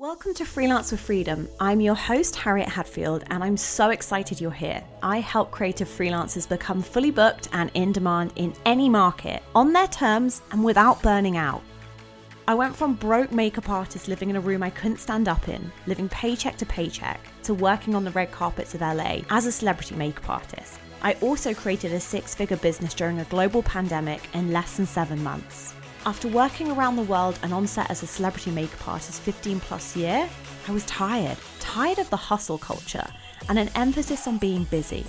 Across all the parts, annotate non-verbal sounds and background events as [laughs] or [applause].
Welcome to Freelance with Freedom. I'm your host, Harriet Hadfield, and I'm so excited you're here. I help creative freelancers become fully booked and in demand in any market, on their terms and without burning out. I went from broke makeup artist living in a room I couldn't stand up in, living paycheck to paycheck, to working on the red carpets of LA as a celebrity makeup artist. I also created a six figure business during a global pandemic in less than seven months. After working around the world and on set as a celebrity makeup artist 15 plus year, I was tired. Tired of the hustle culture and an emphasis on being busy.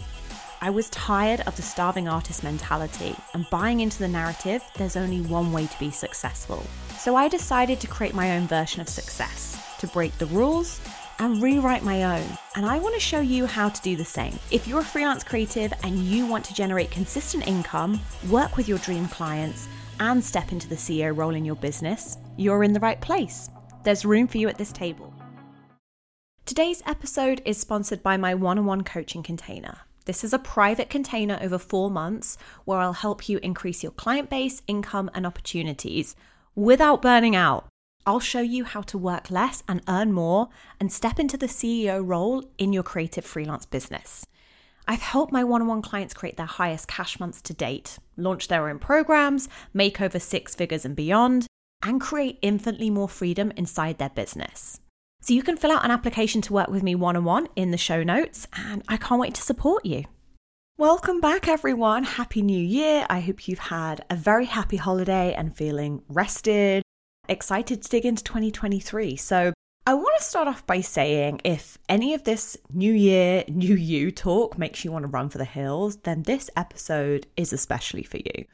I was tired of the starving artist mentality and buying into the narrative there's only one way to be successful. So I decided to create my own version of success, to break the rules and rewrite my own. And I want to show you how to do the same. If you're a freelance creative and you want to generate consistent income, work with your dream clients, and step into the CEO role in your business, you're in the right place. There's room for you at this table. Today's episode is sponsored by my one on one coaching container. This is a private container over four months where I'll help you increase your client base, income, and opportunities without burning out. I'll show you how to work less and earn more and step into the CEO role in your creative freelance business. I've helped my one on one clients create their highest cash months to date, launch their own programs, make over six figures and beyond, and create infinitely more freedom inside their business. So you can fill out an application to work with me one on one in the show notes, and I can't wait to support you. Welcome back, everyone. Happy New Year. I hope you've had a very happy holiday and feeling rested, excited to dig into 2023. So, I want to start off by saying if any of this new year, [laughs] new you talk makes you want to run for the hills, then this episode is especially for you.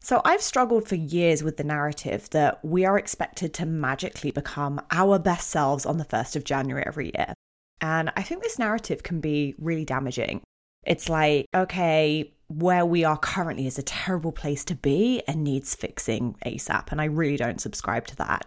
So, I've struggled for years with the narrative that we are expected to magically become our best selves on the 1st of January every year. And I think this narrative can be really damaging. It's like, okay, where we are currently is a terrible place to be and needs fixing ASAP. And I really don't subscribe to that.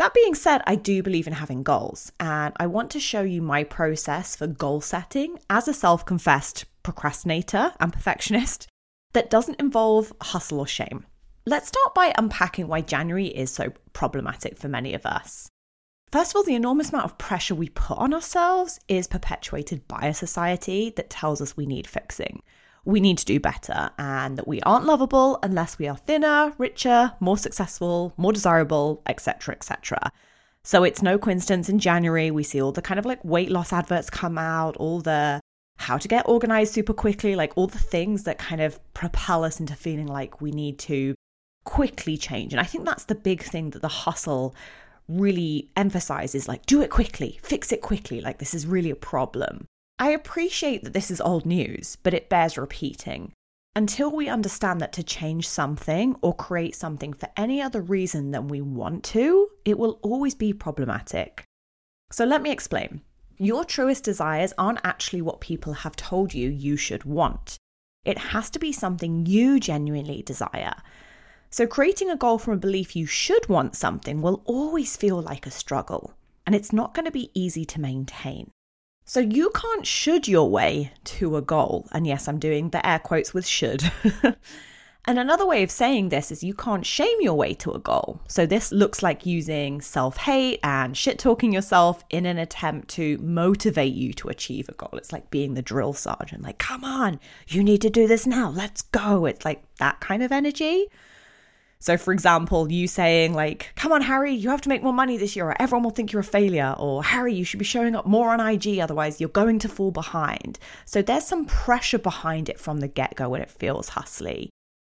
That being said, I do believe in having goals, and I want to show you my process for goal setting as a self confessed procrastinator and perfectionist that doesn't involve hustle or shame. Let's start by unpacking why January is so problematic for many of us. First of all, the enormous amount of pressure we put on ourselves is perpetuated by a society that tells us we need fixing we need to do better and that we aren't lovable unless we are thinner, richer, more successful, more desirable, etc., etc. So it's no coincidence in January we see all the kind of like weight loss adverts come out, all the how to get organized super quickly, like all the things that kind of propel us into feeling like we need to quickly change. And I think that's the big thing that the hustle really emphasizes like do it quickly, fix it quickly, like this is really a problem. I appreciate that this is old news, but it bears repeating. Until we understand that to change something or create something for any other reason than we want to, it will always be problematic. So let me explain. Your truest desires aren't actually what people have told you you should want. It has to be something you genuinely desire. So, creating a goal from a belief you should want something will always feel like a struggle, and it's not going to be easy to maintain. So you can't should your way to a goal. And yes, I'm doing the air quotes with should. [laughs] and another way of saying this is you can't shame your way to a goal. So this looks like using self hate and shit talking yourself in an attempt to motivate you to achieve a goal. It's like being the drill sergeant, like, come on, you need to do this now, let's go. It's like that kind of energy. So, for example, you saying, like, come on, Harry, you have to make more money this year, or everyone will think you're a failure, or Harry, you should be showing up more on IG, otherwise you're going to fall behind. So, there's some pressure behind it from the get go when it feels hustly.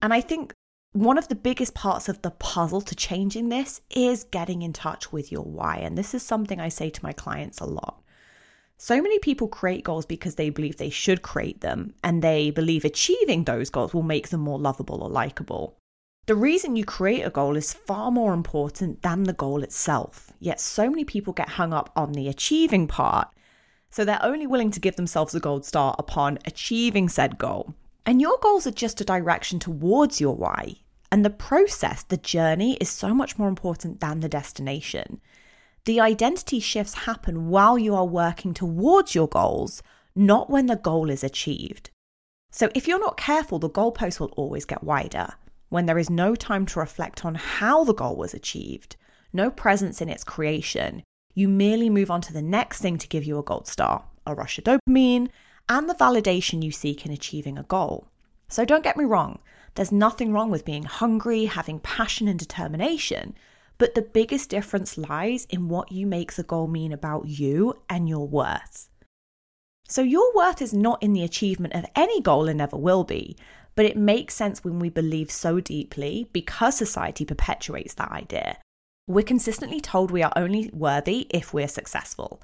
And I think one of the biggest parts of the puzzle to changing this is getting in touch with your why. And this is something I say to my clients a lot. So many people create goals because they believe they should create them, and they believe achieving those goals will make them more lovable or likable. The reason you create a goal is far more important than the goal itself. Yet so many people get hung up on the achieving part. So they're only willing to give themselves a gold star upon achieving said goal. And your goals are just a direction towards your why. And the process, the journey, is so much more important than the destination. The identity shifts happen while you are working towards your goals, not when the goal is achieved. So if you're not careful, the goalpost will always get wider when there is no time to reflect on how the goal was achieved, no presence in its creation, You merely move on to the next thing to give you a gold star, a rush of dopamine, and the validation you seek in achieving a goal. So don't get me wrong, there's nothing wrong with being hungry, having passion and determination, but the biggest difference lies in what you make the goal mean about you and your worth. So, your worth is not in the achievement of any goal and never will be, but it makes sense when we believe so deeply because society perpetuates that idea. We're consistently told we are only worthy if we're successful.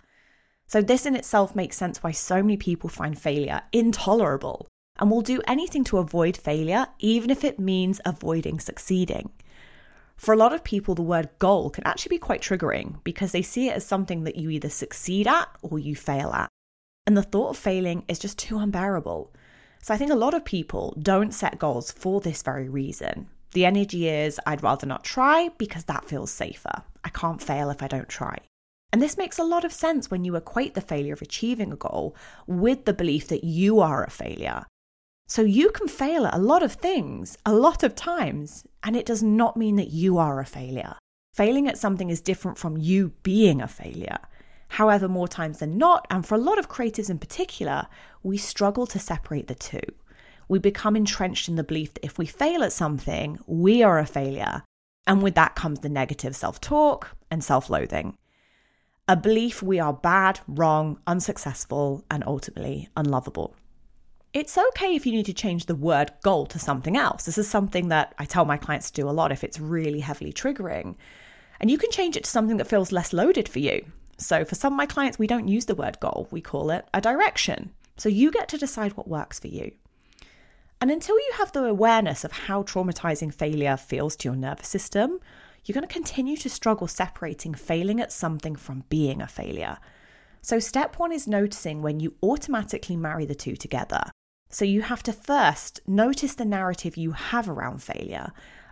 So, this in itself makes sense why so many people find failure intolerable and will do anything to avoid failure, even if it means avoiding succeeding. For a lot of people, the word goal can actually be quite triggering because they see it as something that you either succeed at or you fail at. And the thought of failing is just too unbearable. So I think a lot of people don't set goals for this very reason. The energy is, I'd rather not try because that feels safer. I can't fail if I don't try. And this makes a lot of sense when you equate the failure of achieving a goal with the belief that you are a failure. So you can fail at a lot of things, a lot of times, and it does not mean that you are a failure. Failing at something is different from you being a failure. However, more times than not, and for a lot of creatives in particular, we struggle to separate the two. We become entrenched in the belief that if we fail at something, we are a failure. And with that comes the negative self talk and self loathing. A belief we are bad, wrong, unsuccessful, and ultimately unlovable. It's okay if you need to change the word goal to something else. This is something that I tell my clients to do a lot if it's really heavily triggering. And you can change it to something that feels less loaded for you. So for some of my clients, we don't use the word goal, we call it a direction. So you get to decide what works for you. And until you have the awareness of how traumatizing failure feels to your nervous system, you're going to continue to struggle separating failing at something from being a failure. So, step one is noticing when you automatically marry the two together. So, you have to first notice the narrative you have around failure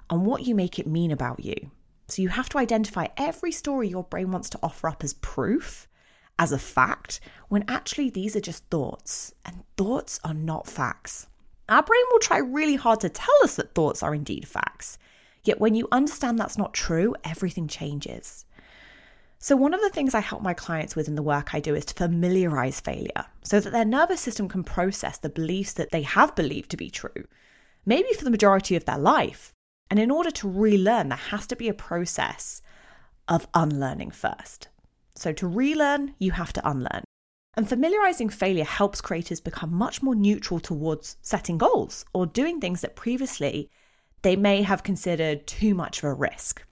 and what you make it mean about you. So you have to identify every story your brain wants to offer up as proof, as a fact, when actually these are just thoughts, and thoughts are not facts. Our brain will try really hard to tell us that thoughts are indeed facts. Yet when you understand that's not true, everything changes. So, one of the things I help my clients with in the work I do is to familiarize failure so that their nervous system can process the beliefs that they have believed to be true, maybe for the majority of their life, and in order to relearn, there has to be a process of unlearning first. So, to relearn, you have to unlearn. And familiarizing failure helps creators become much more neutral towards setting goals or doing things that previously they may have considered too much of a risk.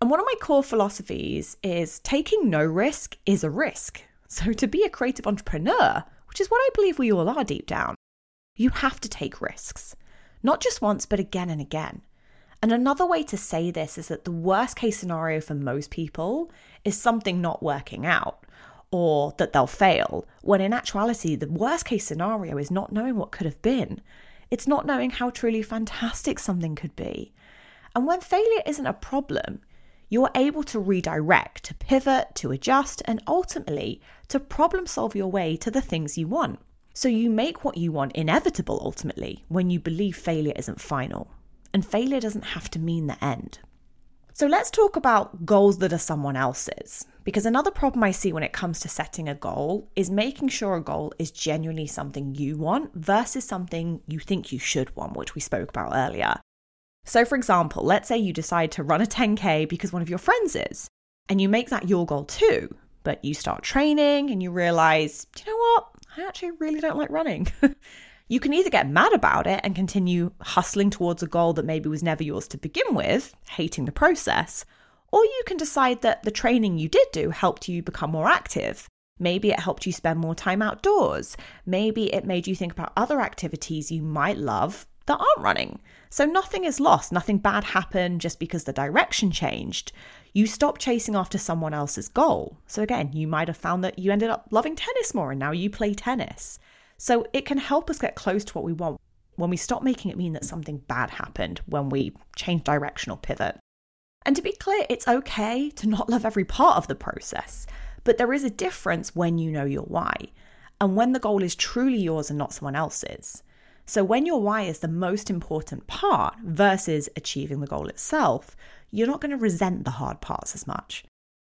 And one of my core philosophies is taking no risk is a risk. So, to be a creative entrepreneur, which is what I believe we all are deep down, you have to take risks, not just once, but again and again. And another way to say this is that the worst case scenario for most people is something not working out or that they'll fail, when in actuality, the worst case scenario is not knowing what could have been. It's not knowing how truly fantastic something could be. And when failure isn't a problem, you're able to redirect, to pivot, to adjust, and ultimately to problem solve your way to the things you want. So you make what you want inevitable ultimately when you believe failure isn't final and failure doesn't have to mean the end. So let's talk about goals that are someone else's. Because another problem I see when it comes to setting a goal is making sure a goal is genuinely something you want versus something you think you should want, which we spoke about earlier. So, for example, let's say you decide to run a 10K because one of your friends is, and you make that your goal too, but you start training and you realize, you know what? I actually really don't like running. [laughs] You can either get mad about it and continue hustling towards a goal that maybe was never yours to begin with, hating the process, or you can decide that the training you did do helped you become more active. Maybe it helped you spend more time outdoors. Maybe it made you think about other activities you might love that aren't running. So nothing is lost, nothing bad happened just because the direction changed. You stop chasing after someone else's goal. So again, you might have found that you ended up loving tennis more and now you play tennis. So it can help us get close to what we want when we stop making it mean that something bad happened when we change direction or pivot. And to be clear, it's okay to not love every part of the process, but there is a difference when you know your why and when the goal is truly yours and not someone else's. So, when your why is the most important part versus achieving the goal itself, you're not going to resent the hard parts as much.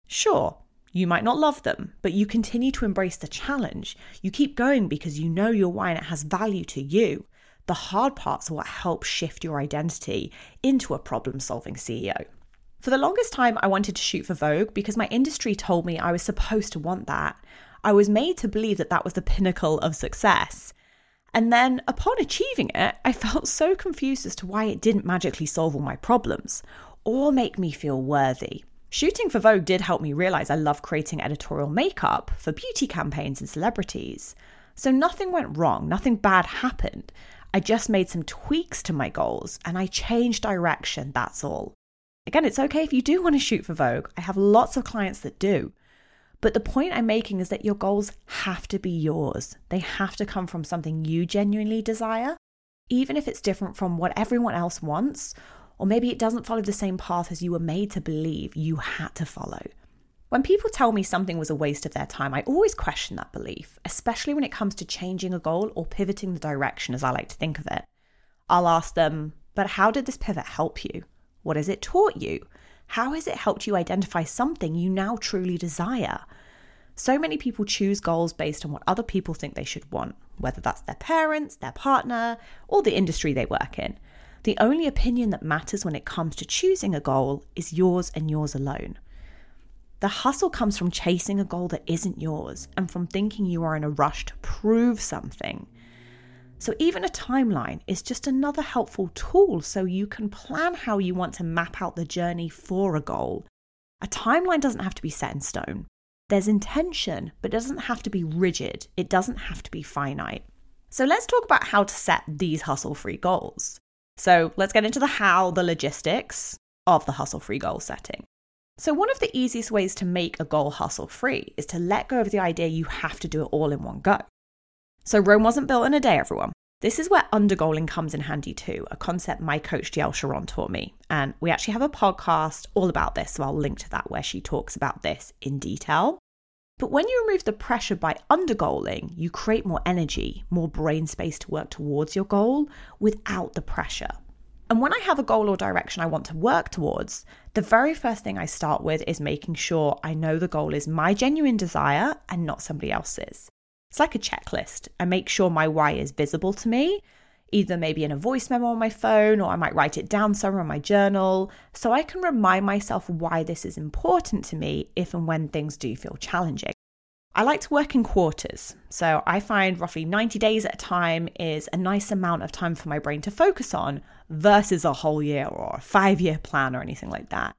Sure, You might not love them, but you continue to embrace the challenge. You keep going because you know your why and it has value to you. The hard parts are what help shift your identity into a problem solving CEO. For the longest time, I wanted to shoot for Vogue because my industry told me I was supposed to want that. I was made to believe that that was the pinnacle of success. And then, upon achieving it, I felt so confused as to why it didn't magically solve all my problems or make me feel worthy. Shooting for Vogue did help me realize I love creating editorial makeup for beauty campaigns and celebrities. So nothing went wrong, nothing bad happened. I just made some tweaks to my goals and I changed direction, that's all. Again, it's okay if you do want to shoot for Vogue. I have lots of clients that do. But the point I'm making is that your goals have to be yours. They have to come from something you genuinely desire, even if it's different from what everyone else wants or maybe it doesn't follow the same path as you were made to believe you had to follow. When people tell me something was a waste of their time, I always question that belief, especially when it comes to changing a goal or pivoting the direction, as I like to think of it. I'll ask them, but how did this pivot help you? What has it taught you? How has it helped you identify something you now truly desire? So many people choose goals based on what other people think they should want, whether that's their parents, their partner, or the industry they work in. The only opinion that matters when it comes to choosing a goal is yours and yours alone. The hustle comes from chasing a goal that isn't yours and from thinking you are in a rush to prove something. So, even a timeline is just another helpful tool so you can plan how you want to map out the journey for a goal. A timeline doesn't have to be set in stone. There's intention, but it doesn't have to be rigid, it doesn't have to be finite. So, let's talk about how to set these hustle free goals. So let's get into the how, the logistics of the hustle free goal setting. So, one of the easiest ways to make a goal hustle free is to let go of the idea you have to do it all in one go. So, Rome wasn't built in a day, everyone. This is where undergoaling comes in handy too, a concept my coach DL Sharon taught me. And we actually have a podcast all about this, so I'll link to that where she talks about this in detail. But when you remove the pressure by undergoaling, you create more energy, more brain space to work towards your goal without the pressure. And when I have a goal or direction I want to work towards, the very first thing I start with is making sure I know the goal is my genuine desire and not somebody else's. It's like a checklist. I make sure my why is visible to me, either maybe in a voice memo on my phone or I might write it down somewhere in my journal, so I can remind myself why this is important to me if and when things do feel challenging. I like to work in quarters. So I find roughly 90 days at a time is a nice amount of time for my brain to focus on versus a whole year or a five year plan or anything like that.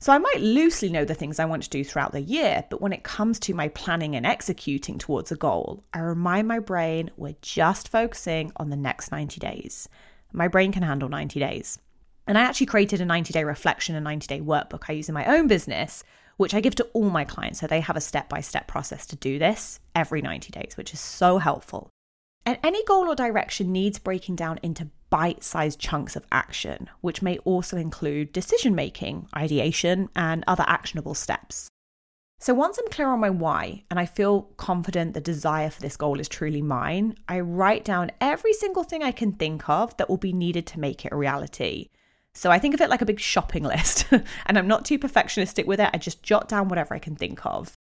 So I might loosely know the things I want to do throughout the year, but when it comes to my planning and executing towards a goal, I remind my brain we're just focusing on the next 90 days. My brain can handle 90 days. And I actually created a 90 day reflection and 90 day workbook I use in my own business which I give to all my clients. So they have a step by step process to do this every 90 days, which is so helpful. And any goal or direction needs breaking down into bite sized chunks of action, which may also include decision making, ideation, and other actionable steps. So, once I'm clear on my why and I feel confident the desire for this goal is truly mine, I write down every single thing I can think of that will be needed to make it a reality. So I think of it like a big shopping [laughs] list, and I'm not too perfectionistic with it. I just jot down whatever I can think of.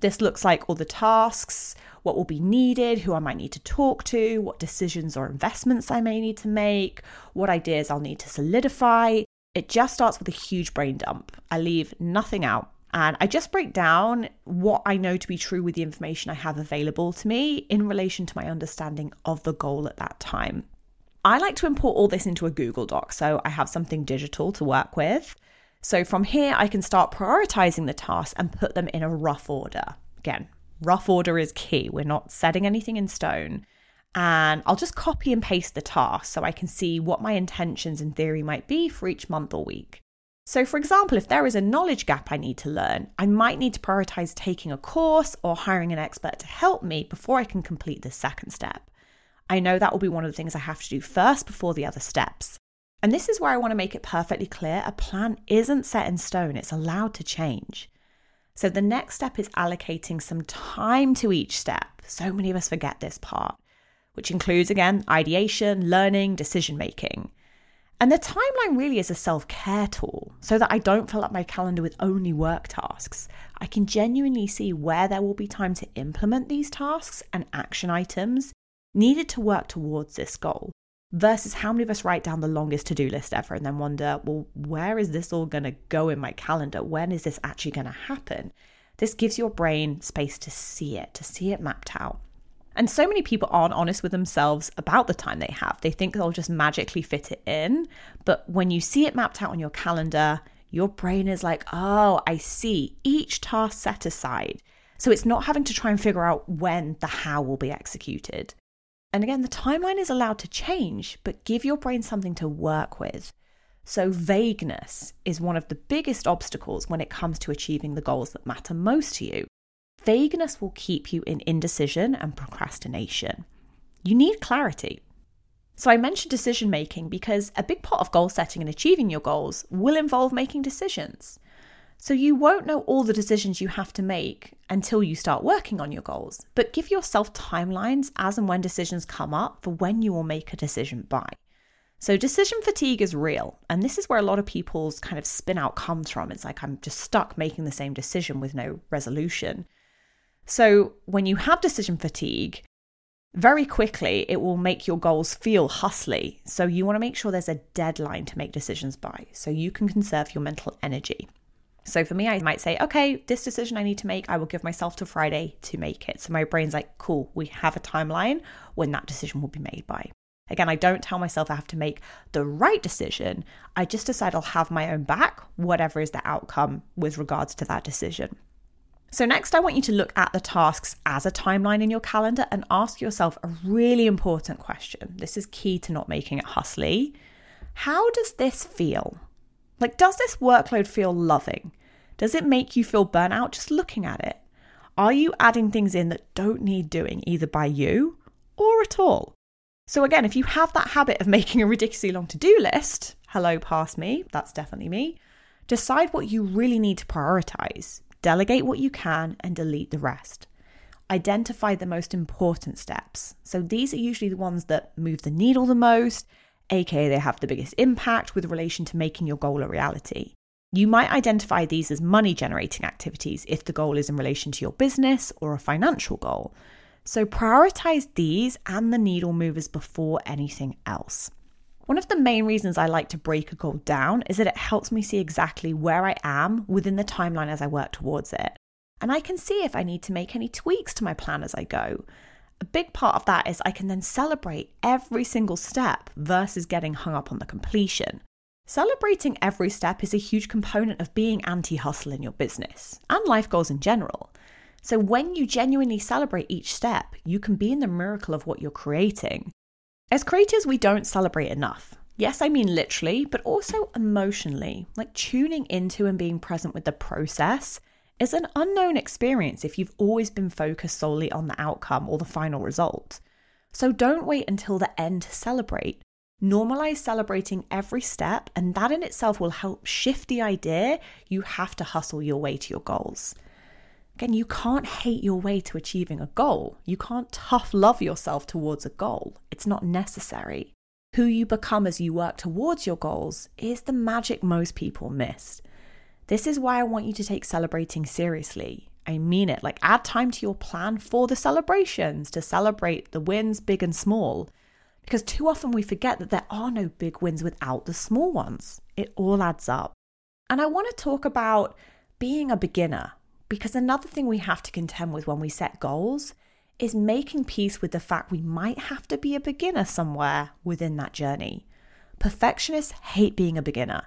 This looks like all the tasks, what will be needed, who I might need to talk to, what decisions or investments I may need to make, what ideas I'll need to solidify. It just starts with a huge brain dump. I leave nothing out. And I just break down what I know to be true with the information I have available to me in relation to my understanding of the goal at that time. I like to import all this into a Google Doc so I have something digital to work with. So from here, I can start prioritizing the tasks and put them in a rough order. Again, rough order is key. We're not setting anything in stone. And I'll just copy and paste the task so I can see what my intentions in theory might be for each month or week. So, for example, if there is a knowledge gap I need to learn, I might need to prioritize taking a course or hiring an expert to help me before I can complete the second step. I know that will be one of the things I have to do first before the other steps. And this is where I want to make it perfectly clear a plan isn't set in stone, it's allowed to change. So the next step is allocating some time to each step. So many of us forget this part, which includes, again, ideation, learning, decision making. And the timeline really is a self care tool so that I don't fill up my calendar with only work tasks. I can genuinely see where there will be time to implement these tasks and action items needed to work towards this goal versus how many of us write down the longest to do list ever and then wonder, well, where is this all going to go in my calendar? When is this actually going to happen? This gives your brain space to see it, to see it mapped out. And so many people aren't honest with themselves about the time they have. They think they'll just magically fit it in. But when you see it mapped out on your calendar, your brain is like, oh, I see each task set aside. So it's not having to try and figure out when the how will be executed. And again, the timeline is allowed to change, but give your brain something to work with. So, vagueness is one of the biggest obstacles when it comes to achieving the goals that matter most to you. Vagueness will keep you in indecision and procrastination. You need clarity. So, I mentioned decision making because a big part of goal setting and achieving your goals will involve making decisions. So you won't know all the decisions you have to make until you start working on your goals, but give yourself timelines as and when decisions come up for when you will make a decision by. So decision fatigue is real, and this is where a lot of people's kind of spin out comes from. It's like I'm just stuck making the same decision with no resolution. So when you have decision fatigue, very quickly it will make your goals feel hustly. So you want to make sure there's a deadline to make decisions by so you can conserve your mental energy. So for me, I might say, okay, this decision I need to make, I will give myself to Friday to make it. So my brain's like, cool, we have a timeline when that decision will be made by. Again, I don't tell myself I have to make the right decision. I just decide I'll have my own back, whatever is the outcome with regards to that decision. So, next, I want you to look at the tasks as a timeline in your calendar and ask yourself a really important question. This is key to not making it hustly. How does this feel? Like, does this workload feel loving? Does it make you feel burnout just looking at it? Are you adding things in that don't need doing either by you or at all? So, again, if you have that habit of [laughs] making a ridiculously long to do list, hello, past me, that's definitely me, decide what you really need to prioritize, delegate what you can, and delete the rest. Identify the most important steps. So, these are usually the ones that move the needle the most, aka they have the biggest impact with relation to making your goal a reality. You might identify these as money generating activities if the goal is in relation to your business or a financial goal. So prioritize these and the needle movers before anything else. One of the main reasons I like to break a goal down is that it helps me see exactly where I am within the timeline as I work towards it. And I can see if I need to make any tweaks to my plan as I go. A big part of that is I can then celebrate every single step versus getting hung up on the completion. Celebrating every step is a huge component of being anti hustle in your business and life goals in general. So, when you genuinely celebrate each step, you can be in the miracle of what you're creating. As creators, we don't celebrate enough. Yes, I mean literally, but also emotionally. Like tuning into and being present with the process is an unknown experience if you've always been focused solely on the outcome or the final result. So don't wait until the end to celebrate. Normalize celebrating every step, and that in itself will help shift the idea you have to hustle your way to your goals. Again, you can't hate your way to achieving a goal. You can't tough love yourself towards a goal. It's not necessary. Who you become as you work towards your goals is the magic most people miss. This is why I want you to take celebrating seriously. I mean it. Like, add time to your plan for the celebrations to celebrate the wins, big and small. Because too often we forget that there are no big wins without the small ones. It all adds up. And I want to talk about being a beginner because another thing we have to contend with when we set goals is making peace with the fact we might have to be a beginner somewhere within that journey. Perfectionists hate being a beginner.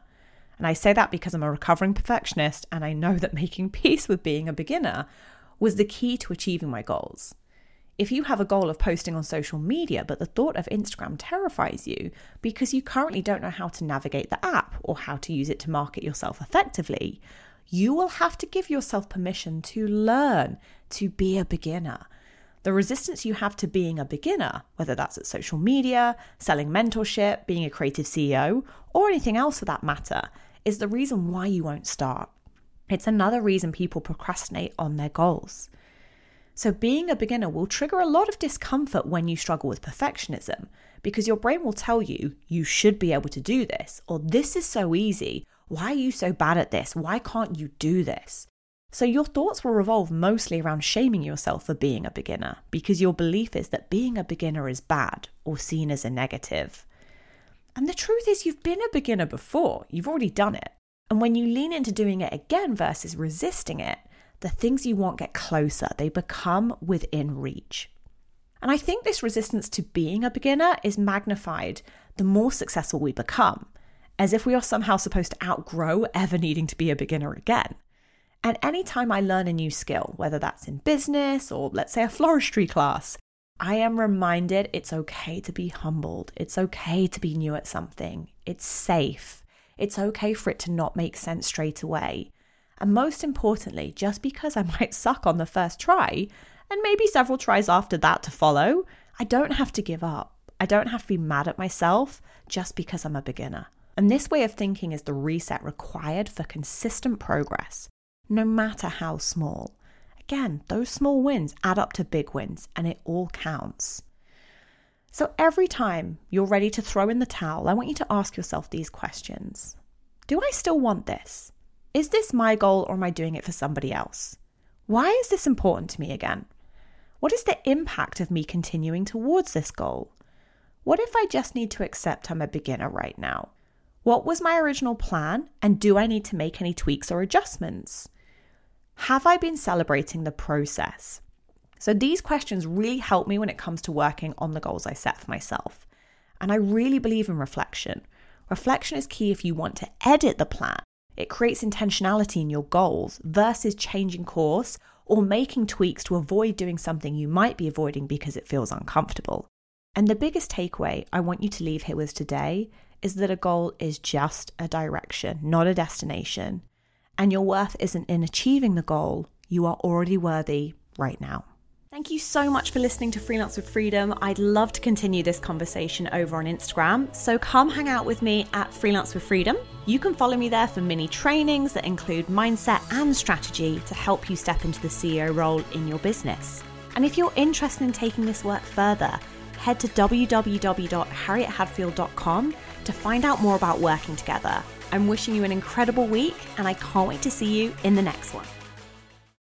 And I say that because I'm a recovering perfectionist and I know that [laughs] making peace with being a beginner was the key to achieving my goals. If you have a goal of posting on social media, but the thought of Instagram terrifies you because you currently don't know how to navigate the app or how to use it to market yourself effectively, you will have to give yourself permission to learn to be a beginner. The resistance you have to being a beginner, whether that's at social media, selling mentorship, being a creative CEO, or anything else for that matter, is the reason why you won't start. It's another reason people procrastinate on their goals. So, being a beginner will trigger a lot of discomfort when you struggle with perfectionism because your brain will tell you, you should be able to do this, or this is so easy. Why are you so bad at this? Why can't you do this? So, your thoughts will revolve mostly around shaming yourself for being a beginner because your belief is that being a beginner is bad or seen as a negative. And the truth is, you've been a beginner before, you've already done it. And when you lean into doing it again versus resisting it, the things you want get closer, they become within reach. And I think this resistance to being a beginner is magnified the more successful we become, as if we are somehow supposed to outgrow ever needing to be a beginner again. And anytime I learn a new skill, whether that's in business or let's say a floristry class, I am reminded it's okay to be humbled. It's okay to be new at something. It's safe. It's okay for it to not make sense straight away. And most importantly, just because I [laughs] might suck on the first try, and maybe several tries after that to follow, I don't have to give up. I don't have to be mad at myself just because I'm a beginner. And this way of thinking is the reset required for consistent progress, no matter how small. Again, those small wins add up to big wins, and it all counts. So every time you're ready to throw in the towel, I want you to ask yourself these questions Do I still want this? Is this my goal or am I doing it for somebody else? Why is this important to me again? What is the impact of me continuing towards this goal? What if I just need to accept I'm a beginner right now? What was my original plan, and do I need to make any tweaks or adjustments? Have I been celebrating the process? So, these questions really help me when it comes to working on the goals I set for myself. And I really believe in reflection. Reflection is key if you want to edit the plan. It creates intentionality in your goals versus changing course or making tweaks to avoid doing something you might be avoiding because it feels uncomfortable. And the biggest takeaway I want you to leave here with today is that a goal is just a direction, not a destination. And your worth isn't in achieving the goal, you are already worthy right now. Thank you so much for listening to Freelance with Freedom. I'd love to continue this conversation over on Instagram, so come hang out with me at Freelance with Freedom. You can follow me there for mini trainings that include mindset and strategy to help you step into the CEO role in your business. And if you're interested in taking this work further, head to www.harriethadfield.com to find out more about working together. I'm wishing you an incredible week, and I can't wait to see you in the next one.